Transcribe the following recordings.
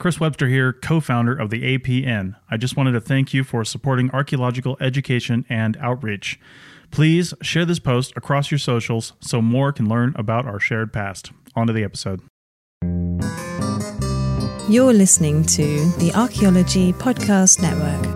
Chris Webster here, co founder of the APN. I just wanted to thank you for supporting archaeological education and outreach. Please share this post across your socials so more can learn about our shared past. On to the episode. You're listening to the Archaeology Podcast Network.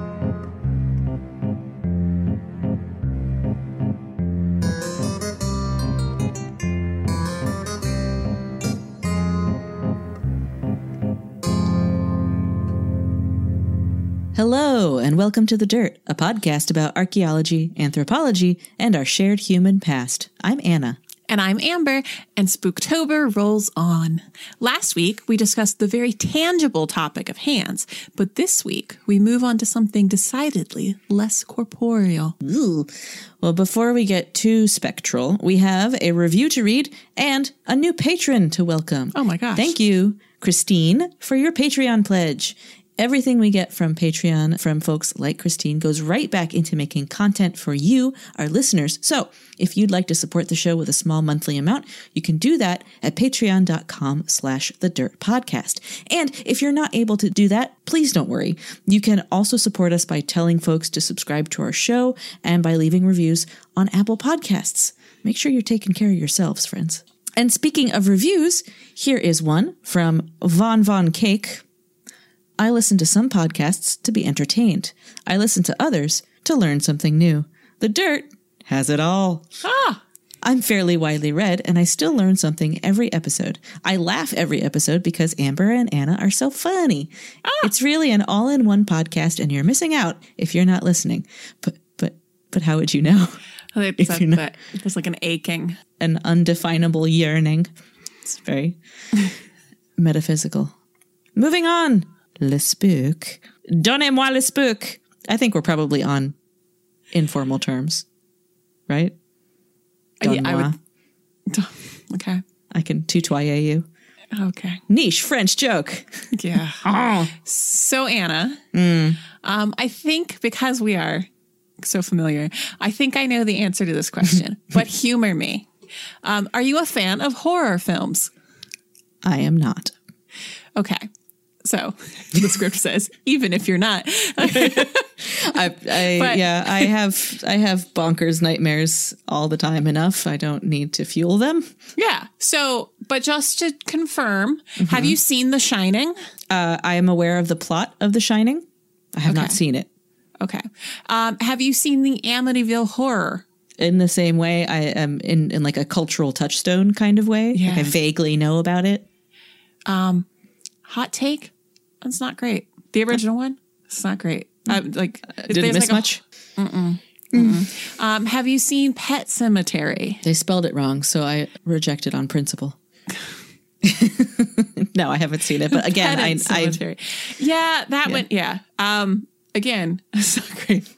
And welcome to The Dirt, a podcast about archaeology, anthropology, and our shared human past. I'm Anna. And I'm Amber, and Spooktober rolls on. Last week, we discussed the very tangible topic of hands, but this week, we move on to something decidedly less corporeal. Ooh. Well, before we get too spectral, we have a review to read and a new patron to welcome. Oh my gosh. Thank you, Christine, for your Patreon pledge. Everything we get from Patreon from folks like Christine goes right back into making content for you, our listeners. So if you'd like to support the show with a small monthly amount, you can do that at patreon.com slash the dirt podcast. And if you're not able to do that, please don't worry. You can also support us by telling folks to subscribe to our show and by leaving reviews on Apple Podcasts. Make sure you're taking care of yourselves, friends. And speaking of reviews, here is one from Von Von Cake. I listen to some podcasts to be entertained. I listen to others to learn something new. The dirt has it all. Ah! I'm fairly widely read, and I still learn something every episode. I laugh every episode because Amber and Anna are so funny. Ah! It's really an all-in-one podcast, and you're missing out if you're not listening. But but but how would you know? It's If you're not- there's like an aching. An undefinable yearning. It's very metaphysical. Moving on. Le Spook. Donnez-moi le Spook. I think we're probably on informal terms, right? Yeah, I would. Okay. I can tutoyer you. Okay. Niche French joke. Yeah. Oh. So, Anna, um, I think because we are so familiar, I think I know the answer to this question, but humor me. Um, are you a fan of horror films? I am not. Okay. So the script says, even if you're not. I, I But- yeah, I have I have bonkers nightmares all the time enough. I don't need to fuel them. yeah. So, but just to confirm, have you seen The Shining? Uh, I am aware of the plot of The Shining. I have not seen it. Okay. Um, have you seen the Amityville Horror? In the same way, I am in, in like a cultural touchstone kind of way. Like I vaguely know about it. Hot take? It's not great. The original one? It's not great. Uh, like, Didn't there's miss like a- much. Um, have you seen Pet Sematary? They spelled it wrong, so I reject it on principle. no, I haven't seen it. But again, I, I Cemetery. yeah, that one. Yeah. Um, again, it's not great.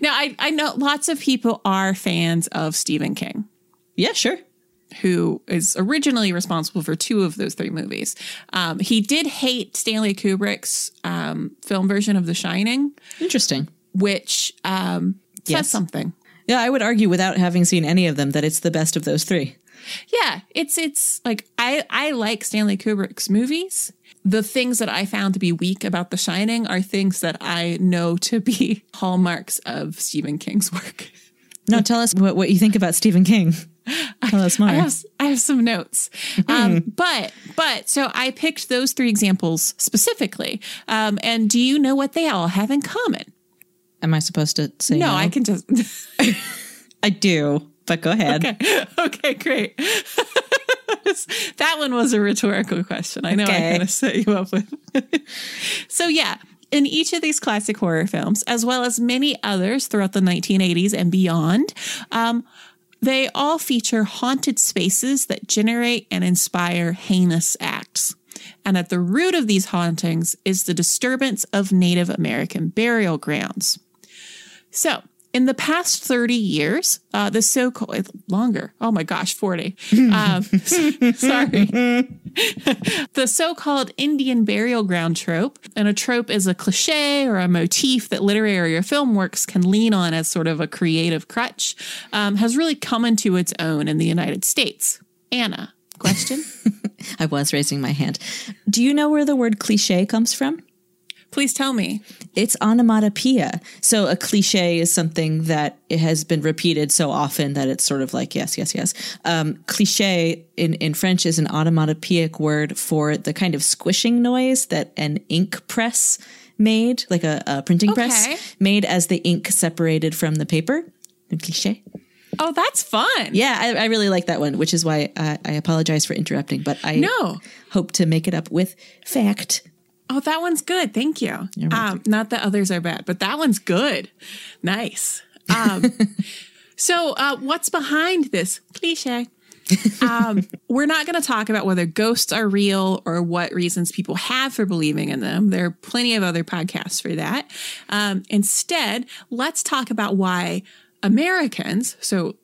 now, I, I know lots of people are fans of Stephen King, yeah, sure. Who is originally responsible for two of those three movies. Um, he did hate Stanley Kubrick's um, film version of The Shining, Interesting. which um, says Yes. something. Yeah, I would argue without having seen any of them that it's the best of those three. Yeah, it's it's like I I like Stanley Kubrick's movies. The things that I found to be weak about The Shining are things that I know to be hallmarks of Stephen King's work. No, tell us what, what you think about Stephen King. Tell us more. I have I have some notes, um, but but so I picked those three examples specifically. Um, and do you know what they all have in common? Am I supposed to say no? No, I can just. I do, but go ahead. okay, okay, great. that one was a rhetorical question. I know Okay. I kind of set you up with. so yeah, in each of these classic horror films, as well as many others throughout the 1980s and beyond, um, they all feature haunted spaces that generate and inspire heinous acts. And at the root of these hauntings is the disturbance of Native American burial grounds. So, in the past 30 years, uh, the so called, longer, oh my gosh, 40. Um, sorry. the so called Indian burial ground trope, and a trope is a cliche or a motif that literary or film works can lean on as sort of a creative crutch, um, has really come into its own in the United States. Anna, question? I was raising my hand. Do you know where the word cliche comes from? Please tell me. It's onomatopoeia. So a cliche is something that it has been repeated so often that it's sort of like yes, yes, yes. Um, cliche in in French is an onomatopoeic word for the kind of squishing noise that an ink press made, like a, a printing Okay. press, made as the ink separated from the paper. A cliche. Oh, that's fun. Yeah, I, I really like that one, which is why I, I apologize for interrupting, but I No. hope to make it up with fact. Oh, that one's good. Thank you. Um, not that others are bad, but that one's good. Nice. Um, so, uh, what's behind this cliche? um, we're not going to talk about whether ghosts are real or what reasons people have for believing in them. There are plenty of other podcasts for that. Um, instead, let's talk about why Americans, so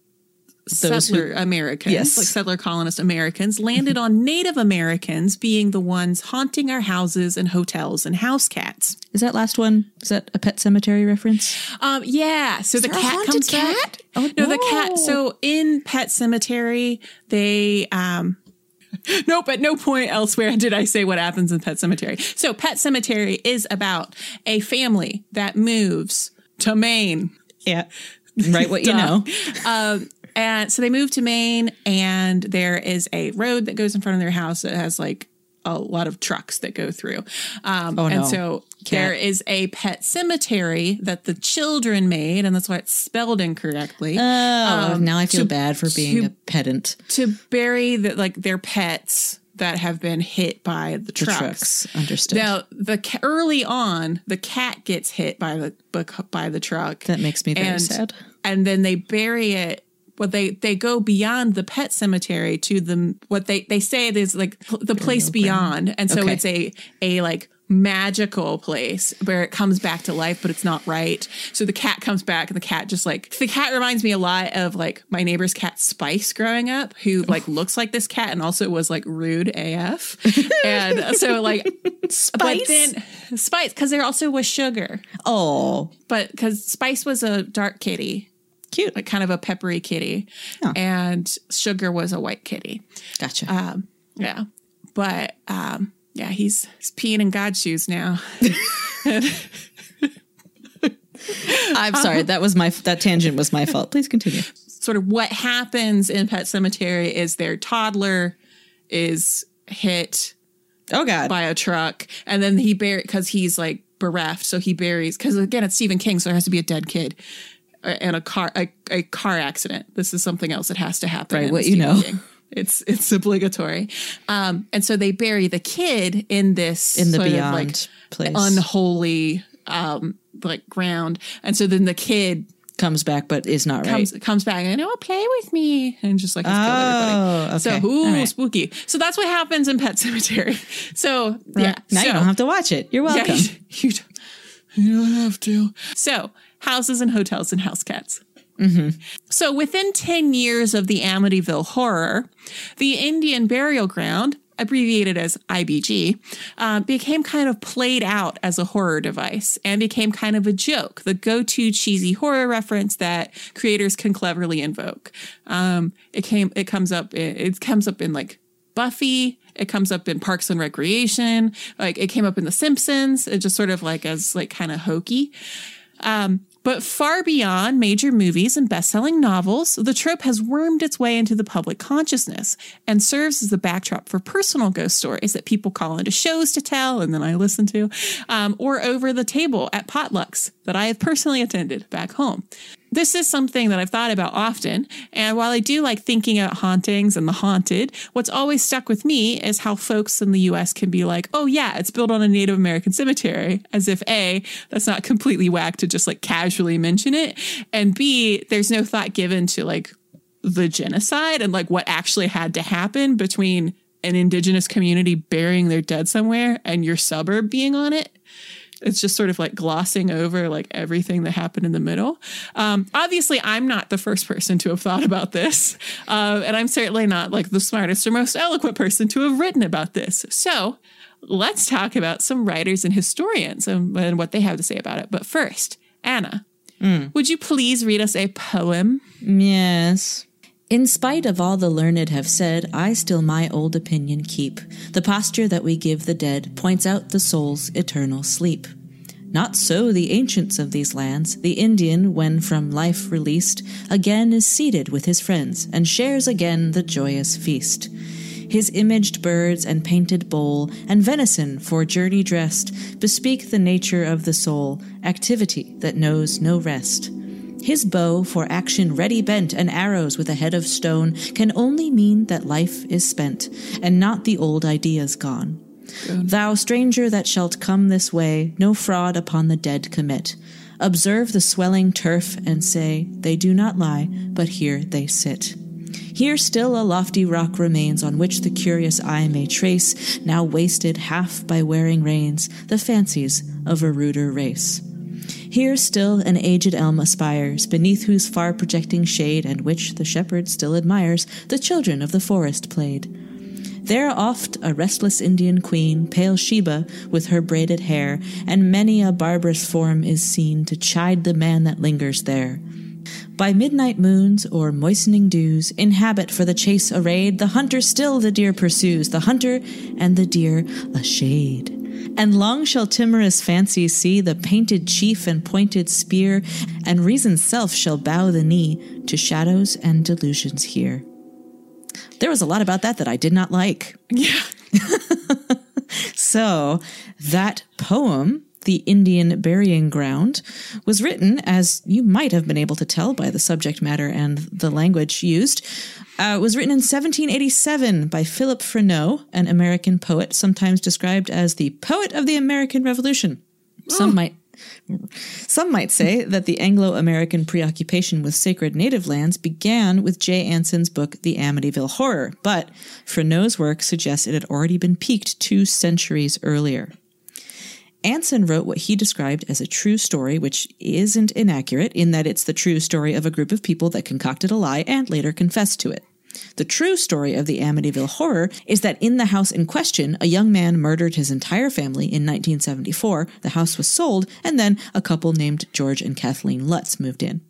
Those who- settler Americans, Yes. like settler colonist Americans, landed on Native Americans being the ones haunting our houses and hotels and house cats. Is that last one? Is that a pet cemetery reference? Um, yeah. So the there a cat comes cat? back. Oh, no, the cat. So in Pet Sematary, they um. Nope, at no point elsewhere did I say what happens in Pet Sematary. So Pet Sematary is about a family that moves to Maine. Yeah. Right, what you know. Um, and so they move to Maine, and there is a road that goes in front of their house that has like a lot of trucks that go through. Um, Oh, and no. so Cat. there is a pet cemetery that the children made, and that's why it's spelled incorrectly. Oh, now I feel to- bad for being to- a pedant. to bury the, like their pets that have been hit by the The trucks. trucks. Understood. Now, the early on, the cat gets hit by the by the truck. that makes me very and, sad. And then they bury it. Well, they they go beyond the pet cemetery to the what they they say is like the place beyond, and so Okay. it's a a like magical place where it comes back to life, but it's not right. So the cat comes back, and the cat just like the cat reminds me a lot of like my neighbor's cat Spice growing up, who like looks like this cat and also was like rude AF, and so like But Spice? then Spice, because there also was Sugar, Oh, but because Spice was a dark kitty, cute. like kind of a peppery kitty, Oh. and Sugar was a white kitty. Gotcha. Um, yeah, but um, yeah, he's he's peeing in God's shoes now. I'm sorry. That was my that tangent was my fault. Please continue. sort of what happens in Pet Sematary is their toddler is hit Oh God. by a truck, and then he bury because he's like bereft, so he buries because again it's Stephen King, so there has to be a dead kid and a car a, a car accident. This is something else that has to happen. Right, what you know. It's it's obligatory, um, and so they bury the kid in this In the beyond like, place. unholy um, like ground, and so then the kid Comes back, but is not right. comes comes back and oh play with me and just like Oh, everybody. So okay. ooh, right. spooky. So that's what happens in Pet Sematary. So yeah, now so, you don't have to watch it. You're yeah, welcome. you, don't, you don't have to. So houses and hotels and house cats. So within 10 years of the Amityville horror, the Indian burial ground, abbreviated as IBG, uh, became kind of played out as a horror device and became kind of a joke, the go-to cheesy horror reference that creators can cleverly invoke. Um, it came, it comes up, it, it comes up in like Buffy. It comes up in Parks and Recreation. Like it came up in The Simpsons. It just sort of like as like kind of hokey. Um, but far beyond major movies and best-selling novels, the trope has wormed its way into the public consciousness and serves as the backdrop for personal ghost stories that people call into shows to tell and then I listen to, um, or over the table at potlucks that I have personally attended back home. This is something that I've thought about often, and while I do like thinking about hauntings and the haunted, what's always stuck with me is how folks in the US can be like, oh, yeah, it's built on a Native American cemetery, as if A, that's not completely whack to just like casually mention it, and B, there's no thought given to like the genocide and like what actually had to happen between an indigenous community burying their dead somewhere and your suburb being on it it's just sort of like glossing over like everything that happened in the middle. Um, obviously, I'm not the first person to have thought about this, uh, and I'm certainly not like the smartest or most eloquent person to have written about this. So let's talk about some writers and historians and, and what they have to say about it. But first, Anna, would you please read us a poem? Yes. In spite of all the learned have said, I still my old opinion keep. The posture that we give the dead points out the soul's eternal sleep. Not so the ancients of these lands. The Indian, when from life released, again is seated with his friends and shares again the joyous feast. His imaged birds and painted bowl and venison for journey dressed bespeak the nature of the soul, activity that knows no rest. His bow for action ready bent and arrows with a head of stone can only mean that life is spent and not the old ideas gone. Good. Thou stranger that shalt come this way, no fraud upon the dead commit. Observe the swelling turf and say, They do not lie, but here they sit. Here still a lofty rock remains on which the curious eye may trace, now wasted half by wearing rains, the fancies of a ruder race. Here still an aged elm aspires, beneath whose far projecting shade, and which the shepherd still admires, the children of the forest played. There oft a restless Indian queen, pale Sheba, with her braided hair, and many a barbarous form is seen to chide the man that lingers there. By midnight moons or moistening dews, in habit for the chase arrayed, the hunter still the deer pursues, the hunter and the deer a shade. And long shall timorous fancy see the painted chief and pointed spear, and reason's self shall bow the knee to shadows and delusions here. There was a lot about that that I did not like. Yeah. so that poem the Indian Burying Ground, was written, as you might have been able to tell by the subject matter and the language used, uh, was written in 1787 by Philip Freneau, an American poet, sometimes described as the poet of the American Revolution. Some oh. might some might say that the Anglo American preoccupation with sacred native lands began with Jay Anson's book, The Amityville Horror, but Freneau's work suggests it had already been peaked two centuries earlier. Anson wrote what he described as a true story, which isn't inaccurate in that it's the true story of a group of people that concocted a lie and later confessed to it. The true story of the Amityville horror is that in the house in question, a young man murdered his entire family in 1974. The house was sold, and then a couple named George and Kathleen Lutz moved in.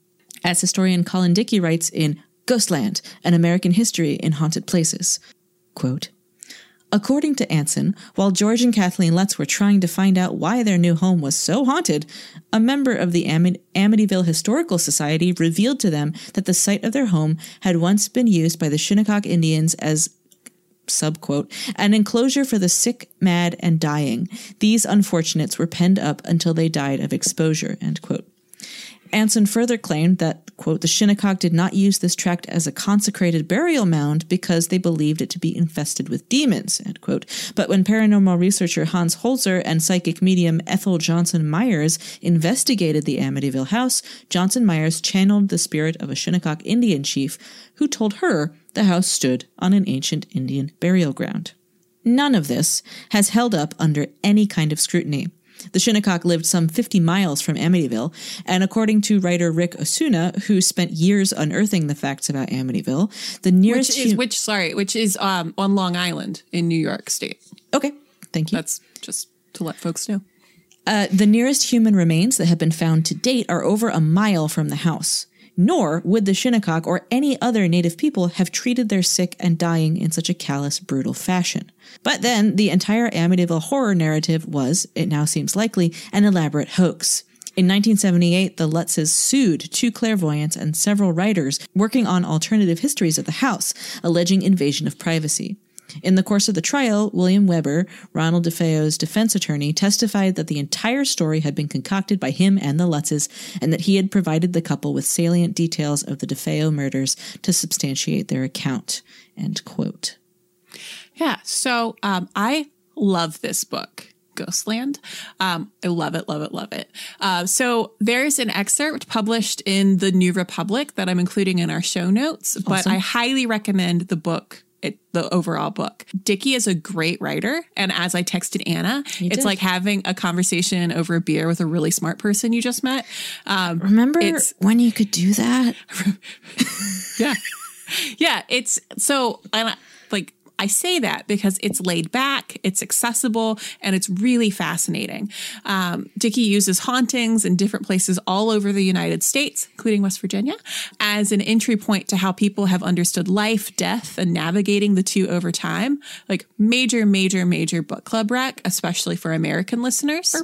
As historian Colin Dickey writes in Ghostland, An American History in Haunted Places, quote, According to Anson, while George and Kathleen Lutz were trying to find out why their new home was so haunted, a member of the Am- Amityville Historical Society revealed to them that the site of their home had once been used by the Shinnecock Indians as subquote, an enclosure for the sick, mad, and dying. These unfortunates were penned up until they died of exposure, end quote. Anson further claimed that, quote, the Shinnecock did not use this tract as a consecrated burial mound because they believed it to be infested with demons, end quote. But when paranormal researcher Hans Holzer and psychic medium Ethel Johnson Myers investigated the Amityville house, Johnson Myers channeled the spirit of a Shinnecock Indian chief who told her the house stood on an ancient Indian burial ground. None of this has held up under any kind of scrutiny. The Shinnecock lived some 50 miles from Amityville, and according to writer Ric Osuna, who spent years unearthing the facts about Amityville, the nearest which is which sorry, which is um, on Long Island in New York State. Okay, thank you. That's just to let folks know. Uh, the nearest human remains that have been found to date are over a mile from the house nor would the Shinnecock or any other native people have treated their sick and dying in such a callous, brutal fashion. But then the entire Amityville horror narrative was, it now seems likely, an elaborate hoax. In 1978, the Lutzes sued two clairvoyants and several writers working on alternative histories of the house, alleging invasion of privacy. In the course of the trial, William Weber, Ronald DeFeo's defense attorney, testified that the entire story had been concocted by him and the Lutzes, and that he had provided the couple with salient details of the DeFeo murders to substantiate their account. End quote. Yeah, so um, I love this book. Ghostland. Um, I love it, love it, love it. Uh, so there's an excerpt published in the New Republic that I'm including in our show notes, awesome. but I highly recommend the book it, the overall book. Dickey is a great writer. And as I texted Anna, you it's did. like having a conversation over a beer with a really smart person you just met. Um, Remember when you could do that? yeah. Yeah. It's so, I like, I say that because it's laid back, it's accessible, and it's really fascinating. Um, Dickey uses hauntings in different places all over the United States, including West Virginia, as an entry point to how people have understood life, death, and navigating the two over time. Like major, major, major book club rec, especially for American listeners.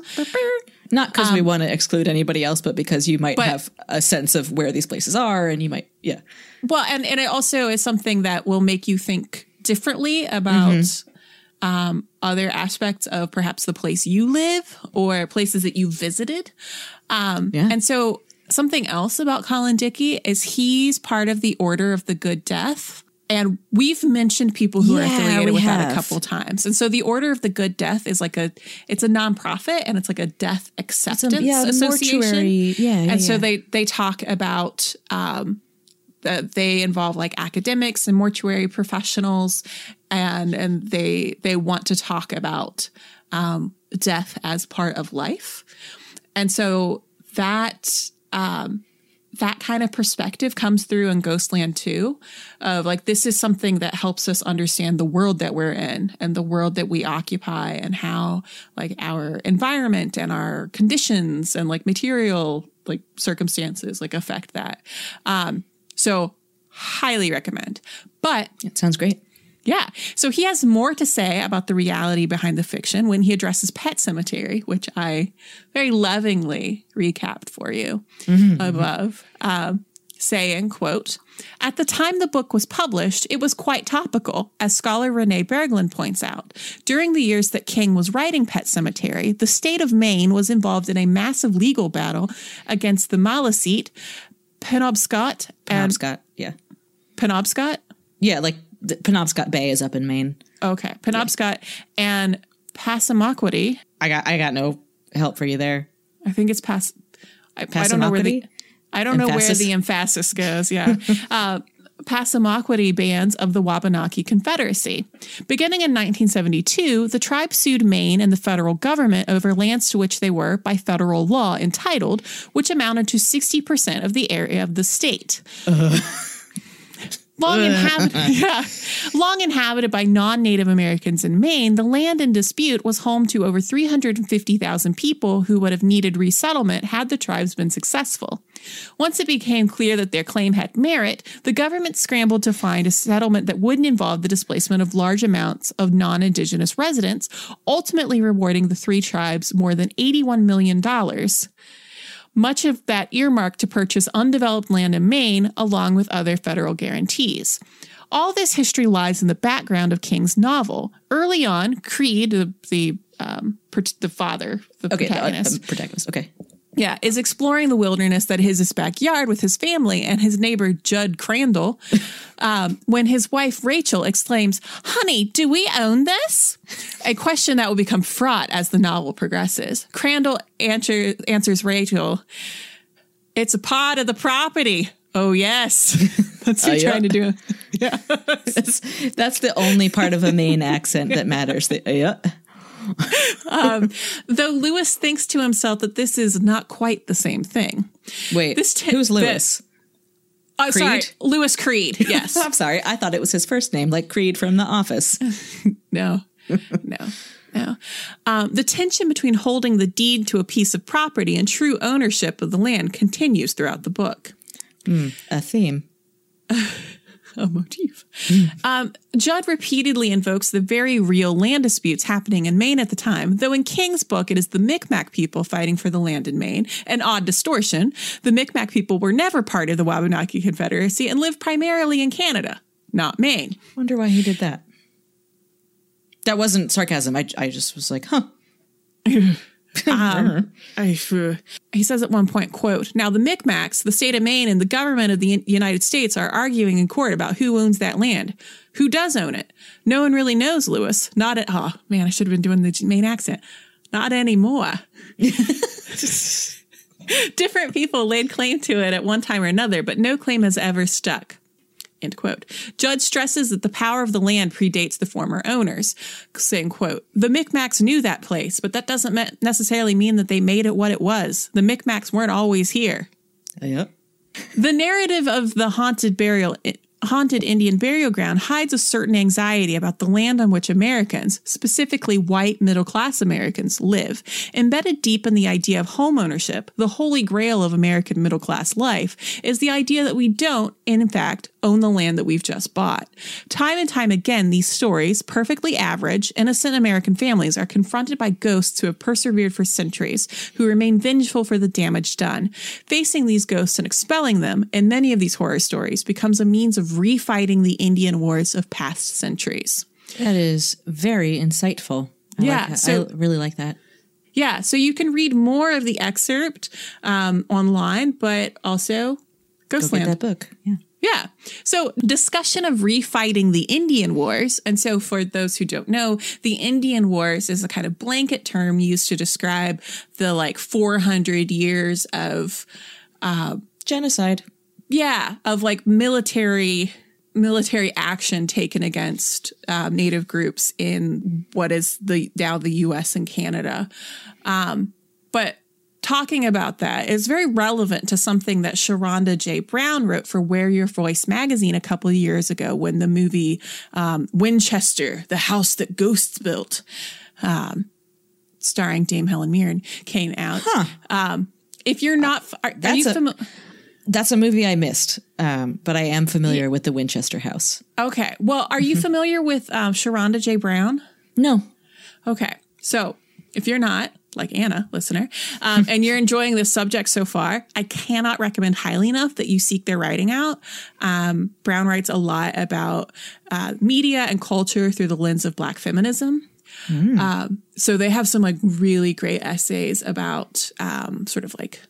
Not because we want to exclude anybody else, but because you might but- have a sense of where these places are, and you might, yeah. Well, and, and it also is something that will make you think differently about um, other aspects of perhaps the place you live or places that you visited. Um, Yeah. And so, something else about Colin Dickey is he's part of the Order of the Good Death. And we've mentioned people who are affiliated with that a couple times. And so the Order of the Good Death is like a it's a nonprofit and it's like a death acceptance yeah, association. mortuary- yeah, yeah, and so they they talk about um that they involve like academics and mortuary professionals and and they they want to talk about um, death as part of life and so that um, that kind of perspective comes through in Ghostland too, of like this is something that helps us understand the world that we're in and the world that we occupy and how like our environment and our conditions and like material like circumstances like affect that. Um, so highly recommend. But It sounds great. yeah. So he has more to say about the reality behind the fiction when he addresses Pet Sematary, which I very lovingly recapped for you above, um, saying, quote, at the time the book was published, it was quite topical, as scholar Renee Bergland points out. During the years that King was writing Pet Sematary, the state of Maine was involved in a massive legal battle against the Maliseet, Penobscot, and Penobscot, yeah. Penobscot. Yeah, like the Penobscot Bay is up in Maine. Okay, Penobscot and Passamaquoddy. I got I got no help for you there. I think it's Pass. I, I don't know where the I don't know where the emphasis goes. Yeah, uh, Passamaquoddy bands of the Wabanaki Confederacy. Beginning in 1972, the tribe sued Maine and the federal government over lands to which they were, by federal law, entitled, which amounted to 60% of the area of the state. Long inhabited, yeah, long inhabited by non-Native Americans in Maine, the land in dispute was home to over 350,000 people who would have needed resettlement had the tribes been successful. Once it became clear that their claim had merit, the government scrambled to find a settlement that wouldn't involve the displacement of large amounts of non-indigenous residents, ultimately rewarding the three tribes more than 81 million dollars much of that earmarked to purchase undeveloped land in Maine, along with other federal guarantees. All this history lies in the background of King's novel. Early on, Creed, the the, um, the father, the Okay, the, uh, protagonist, the protagonist. Okay. Yeah, is exploring the wilderness that is his backyard with his family and his neighbor Judd Crandall. Um, when his wife Rachel exclaims, "Honey, do we own this?" A question that will become fraught as the novel progresses. Crandall answer, answers Rachel, "It's a part of the property." Oh yes, that's what yeah. trying to do. That's, that's the only part of a Maine accent that matters. The, yeah. Um, though Louis thinks to himself that this is not quite the same thing. Wait, This t- who's Louis? Oh, sorry, Creed? Louis Creed. Yes. I'm sorry. I thought it was his first name, like Creed from The Office. No, no, no. Um, the tension between holding the deed to a piece of property and true ownership of the land continues throughout the book. Hmm, a theme. A motif. Um, Judd repeatedly invokes the very real land disputes happening in Maine at the time, though in King's book it is the Micmac people fighting for the land in Maine. An odd distortion. The Micmac people were never part of the Wabanaki Confederacy and lived primarily in Canada, not Maine. Wonder why he did that. That wasn't sarcasm. I, I just was like, huh. Um, I- he says at one point, quote, now the Micmacs, the state of Maine and the government of the United States are arguing in court about who owns that land. Who does own it? No one really knows, Louis. Not at, oh man, I should have been doing the Maine accent. Not anymore. Different people laid claim to it at one time or another, but no claim has ever stuck. End quote. Judd stresses that the power of the land predates the former owners, saying, quote, the Micmacs knew that place, but that doesn't me- necessarily mean that they made it what it was. The Micmacs weren't always here. Yep. The narrative of the haunted burial haunted Indian burial ground hides a certain anxiety about the land on which Americans, specifically white middle class Americans, live. Embedded deep in the idea of home ownership, the holy grail of American middle class life, is the idea that we don't, in fact, own the land that we've just bought. Time and time again, these stories, perfectly average, innocent American families are confronted by ghosts who have persevered for centuries, who remain vengeful for the damage done. Facing these ghosts and expelling them, in many of these horror stories, becomes a means of refighting the Indian wars of past centuries. That is very insightful. I Yeah, like so- I really like that. Yeah, so you can read more of the excerpt um, online, but also Go get that book. Yeah. Yeah. So, discussion of refighting the Indian Wars. And so, for those who don't know, the Indian Wars is a kind of blanket term used to describe the like 400 years of, Genocide. Yeah, of like military military action taken against uh, native groups in what is the now the U.S. and Canada. Um, but talking about that is very relevant to something that Sherronda J. Brown wrote for Wear Your Voice magazine a couple of years ago when the movie um, Winchester, the house that ghosts built, um, starring Dame Helen Mirren, came out. Um, if you're not, are, are you familiar? That's a movie I missed, um, but I am familiar with the Winchester House. Okay. Well, are you familiar with um, Sherronda J. Brown? No. Okay. So if you're not, like Anna, listener, um, and you're enjoying this subject so far, I cannot recommend highly enough that you seek their writing out. Um, Brown writes a lot about uh, media and culture through the lens of Black feminism. Um, so they have some like really great essays about um, sort of like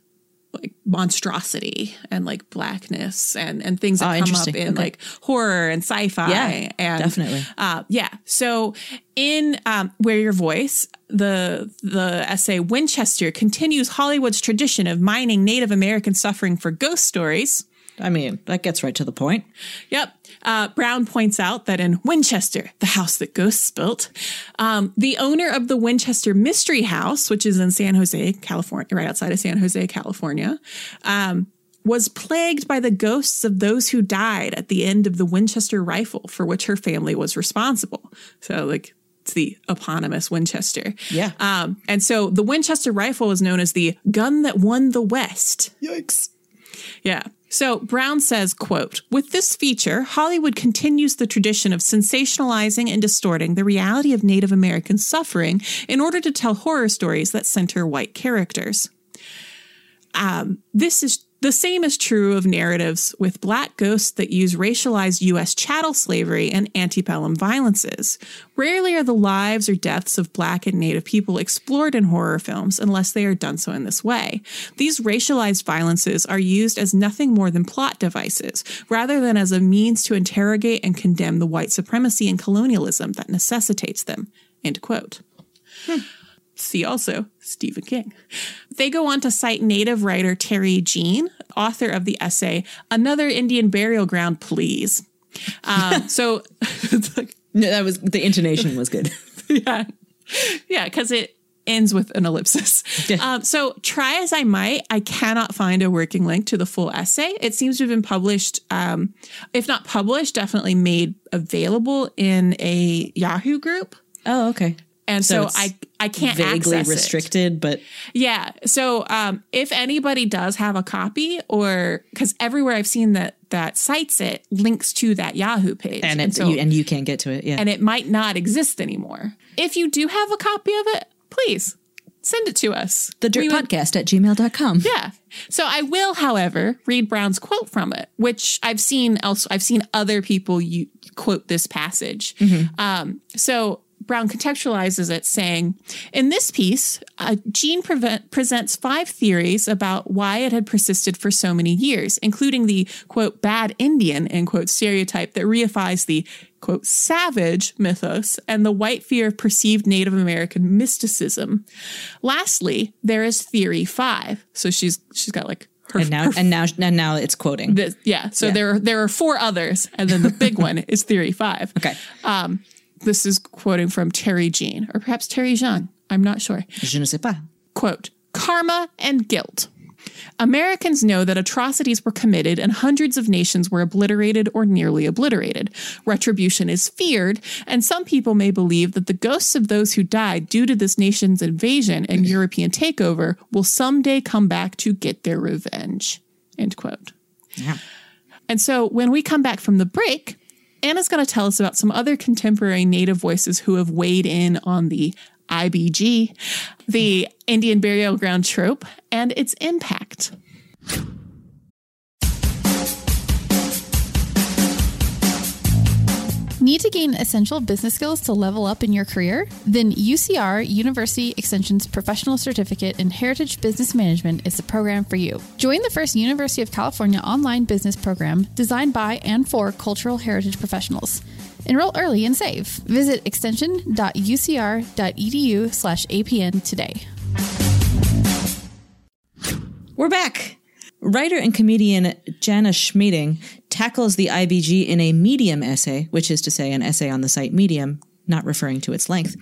like monstrosity and like blackness and and things that Ah, come up in Okay. like horror and sci-fi Yeah, and definitely. uh, yeah. So in um, Wear Your Voice, the the essay Winchester continues Hollywood's tradition of mining Native American suffering for ghost stories. I mean, that gets right to the point. Yep. Uh, Brown points out that in Winchester, the house that ghosts built, um, the owner of the Winchester Mystery House, which is in San Jose, California, right outside of San Jose, California, um, was plagued by the ghosts of those who died at the end of the Winchester rifle for which her family was responsible. So, like, it's the eponymous Winchester. Yeah. Um, and so the Winchester rifle is known as the gun that won the West. Yikes. Yeah. So Brown says, quote, with this feature, Hollywood continues the tradition of sensationalizing and distorting the reality of Native American suffering in order to tell horror stories that center white characters. Um, this is the same is true of narratives with black ghosts that use racialized U.S. chattel slavery and antebellum violences. Rarely are the lives or deaths of black and native people explored in horror films unless they are done so in this way. These racialized violences are used as nothing more than plot devices, rather than as a means to interrogate and condemn the white supremacy and colonialism that necessitates them. End quote. Hmm. See also Stephen King. They go on to cite native writer Terry Jean, author of the essay Another Indian Burial Ground, Please. Um, so, it's like, No, that was the intonation was good. yeah, yeah, because it ends with an ellipsis. Um, so, try as I might, I cannot find a working link to the full essay. It seems to have been published, um, if not published, definitely made available in a Yahoo group. Oh, okay. And So so, I I can't Vaguely access it. restricted, but Yeah. So um, if anybody does have a copy, or because everywhere I've seen that that cites it links to that Yahoo page, and it, so you, and you can't get to it. Yeah. and it might not exist anymore. If you do have a copy of it, please send it to us. the dirt would- podcast at gmail.com. yeah. So I will, however, read Brown's quote from it, which I've seen else. I've seen other people you quote this passage. Um, so Brown contextualizes it, saying, "In this piece, uh, Jean prevent, presents five theories about why it had persisted for so many years, including the quote bad Indian end quote stereotype that reifies the." quote savage mythos and the white fear of perceived Native American mysticism. Lastly, there is theory five. So she's she's got like her, And now her and now and now it's quoting. this, yeah. So Yeah. there are there are four others, and then the big one is theory five. Okay. Um, this is quoting from Terry Jean, or perhaps Terry Jean. I'm not sure. Je ne sais pas. Quote, karma and guilt. Americans know that atrocities were committed and hundreds of nations were obliterated or nearly obliterated. Retribution is feared, and some people may believe that the ghosts of those who died due to this nation's invasion and European takeover will someday come back to get their revenge. End quote. Yeah. And so when we come back from the break, Anna's going to tell us about some other contemporary Native voices who have weighed in on the IBG, the Indian burial ground trope, and its impact. Need to gain essential business skills to level up in your career? Then UCR University Extension's Professional Certificate in Heritage Business Management is the program for you. Join the first University of California online business program designed by and for cultural heritage professionals. Enroll early and save. Visit extension.ucr.edu slash APN today. We're back. Writer and comedian Jana Schmieding tackles the IBG in a Medium essay, which is to say, an essay on the site Medium, not referring to its length.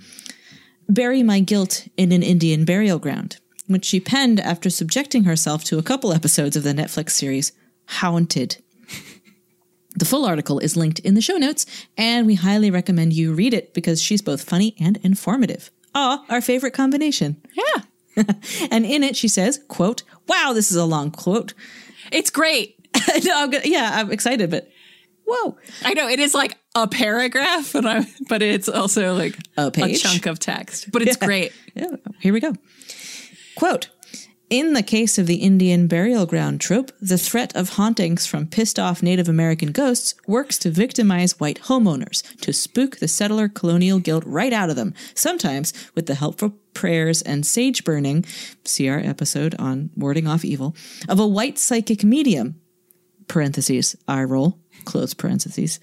Bury My Guilt in an Indian Burial Ground, which she penned after subjecting herself to a couple episodes of the Netflix series Haunted. The full article is linked in the show notes, and we highly recommend you read it because she's both funny and informative. Ah, our favorite combination. Yeah. and in it, she says, quote, wow, this is a long quote. It's great. no, I'm gonna, yeah, I'm excited, but whoa. I know it is like a paragraph, and I, but it's also like A page? chunk of text. But it's Yeah. great. Yeah, here we go. Quote In the case of the Indian burial ground trope, the threat of hauntings from pissed off Native American ghosts works to victimize white homeowners, to spook the settler colonial guilt right out of them, sometimes with the helpful prayers and sage burning, see our episode on warding off evil, of a white psychic medium, parentheses, eye roll, close parentheses.